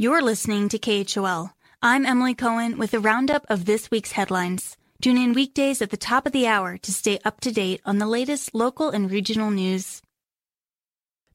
You're listening to KHOL. I'm Emily Cohen with a roundup of this week's headlines. Tune in weekdays at the top of the hour to stay up to date on the latest local and regional news.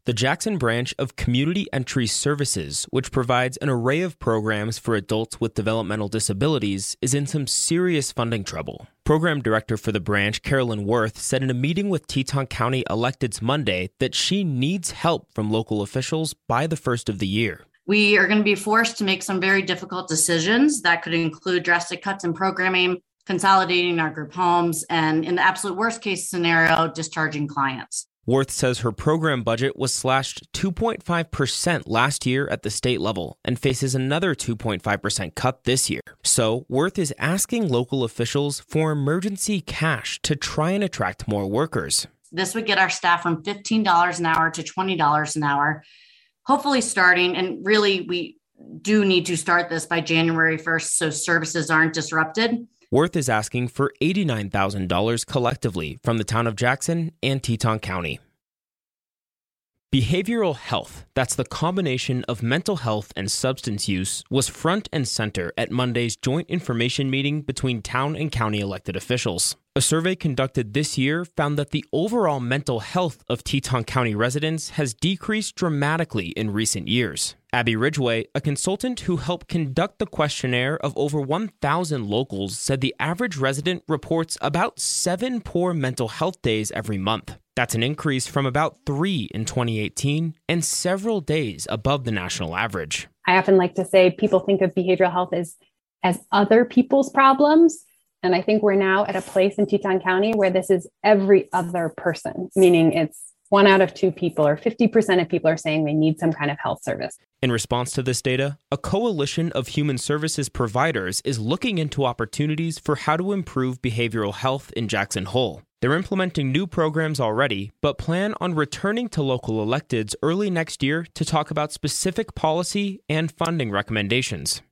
The Jackson branch of Community Entry Services, which provides an array of programs for adults with developmental disabilities, is in some serious funding trouble. Program director for the branch, Carolyn Worth, said in a meeting with Teton County electeds Monday that she needs help from local officials by the first of the year. We are going to be forced to make some very difficult decisions that could include drastic cuts in programming, consolidating our group homes, and in the absolute worst case scenario, discharging clients. Worth says her program budget was slashed 2.5% last year at the state level and faces another 2.5% cut this year. So, Worth is asking local officials for emergency cash to try and attract more workers. This would get our staff from $15 an hour to $20 an hour, hopefully starting, and really, we do need to start this by January 1st so services aren't disrupted. Worth is asking for $89,000 collectively from the town of Jackson and Teton County. Behavioral health, that's the combination of mental health and substance use, was front and center at Monday's joint information meeting between town and county elected officials. A survey conducted this year found that the overall mental health of Teton County residents has decreased dramatically in recent years. Abby Ridgway, a consultant who helped conduct the questionnaire of over 1,000 locals, said the average resident reports about seven poor mental health days every month. That's an increase from about three in 2018 and several days above the national average. I often like to say people think of behavioral health as, as other people's problems. And I think we're now at a place in Teton County where this is every other person, meaning it's one out of two people or 50% of people are saying they need some kind of health service. In response to this data, a coalition of human services providers is looking into opportunities for how to improve behavioral health in Jackson Hole. They're implementing new programs already, but plan on returning to local electeds early next year to talk about specific policy and funding recommendations.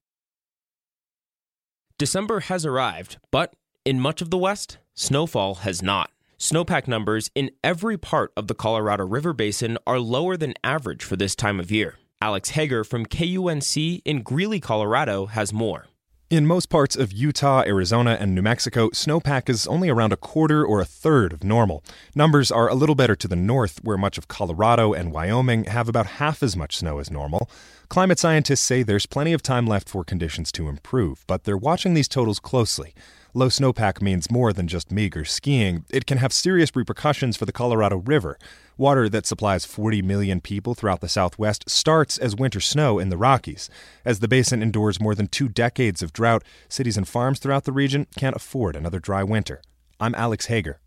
December has arrived, but in much of the West, snowfall has not. Snowpack numbers in every part of the Colorado River Basin are lower than average for this time of year. Alex Hager from KUNC in Greeley, Colorado has more. In most parts of Utah, Arizona, and New Mexico, snowpack is only around a quarter or a third of normal. Numbers are a little better to the north, where much of Colorado and Wyoming have about half as much snow as normal. Climate scientists say there's plenty of time left for conditions to improve, but they're watching these totals closely. Low snowpack means more than just meager skiing. It can have serious repercussions for the Colorado River. Water that supplies 40 million people throughout the Southwest starts as winter snow in the Rockies. As the basin endures more than two decades of drought, cities and farms throughout the region can't afford another dry winter. I'm Alex Hager.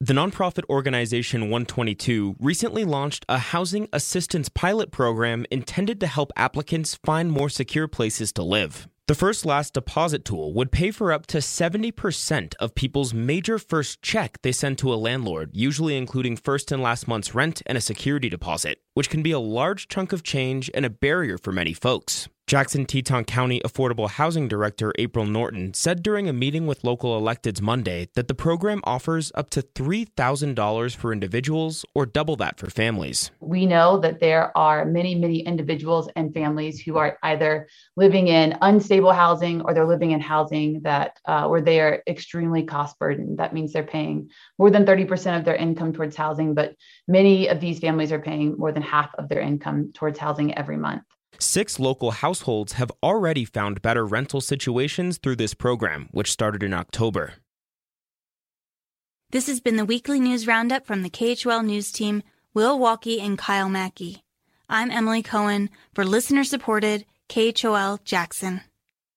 The nonprofit organization 122 recently launched a housing assistance pilot program intended to help applicants find more secure places to live. The First Last Deposit tool would pay for up to 70% of people's major first check they send to a landlord, usually including first and last month's rent and a security deposit, which can be a large chunk of change and a barrier for many folks. Jackson Teton County Affordable Housing Director April Norton said during a meeting with local electeds Monday that the program offers up to $3,000 for individuals or double that for families. We know that there are many, many individuals and families who are either living in unstable housing or they're living in housing that uh, where they are extremely cost burdened. That means they're paying more than 30% of their income towards housing, but many of these families are paying more than half of their income towards housing every month. Six local households have already found better rental situations through this program, which started in October. This has been the weekly news roundup from the KHOL News Team, Will Walkey and Kyle Mackey. I'm Emily Cohen for listener supported KHOL Jackson.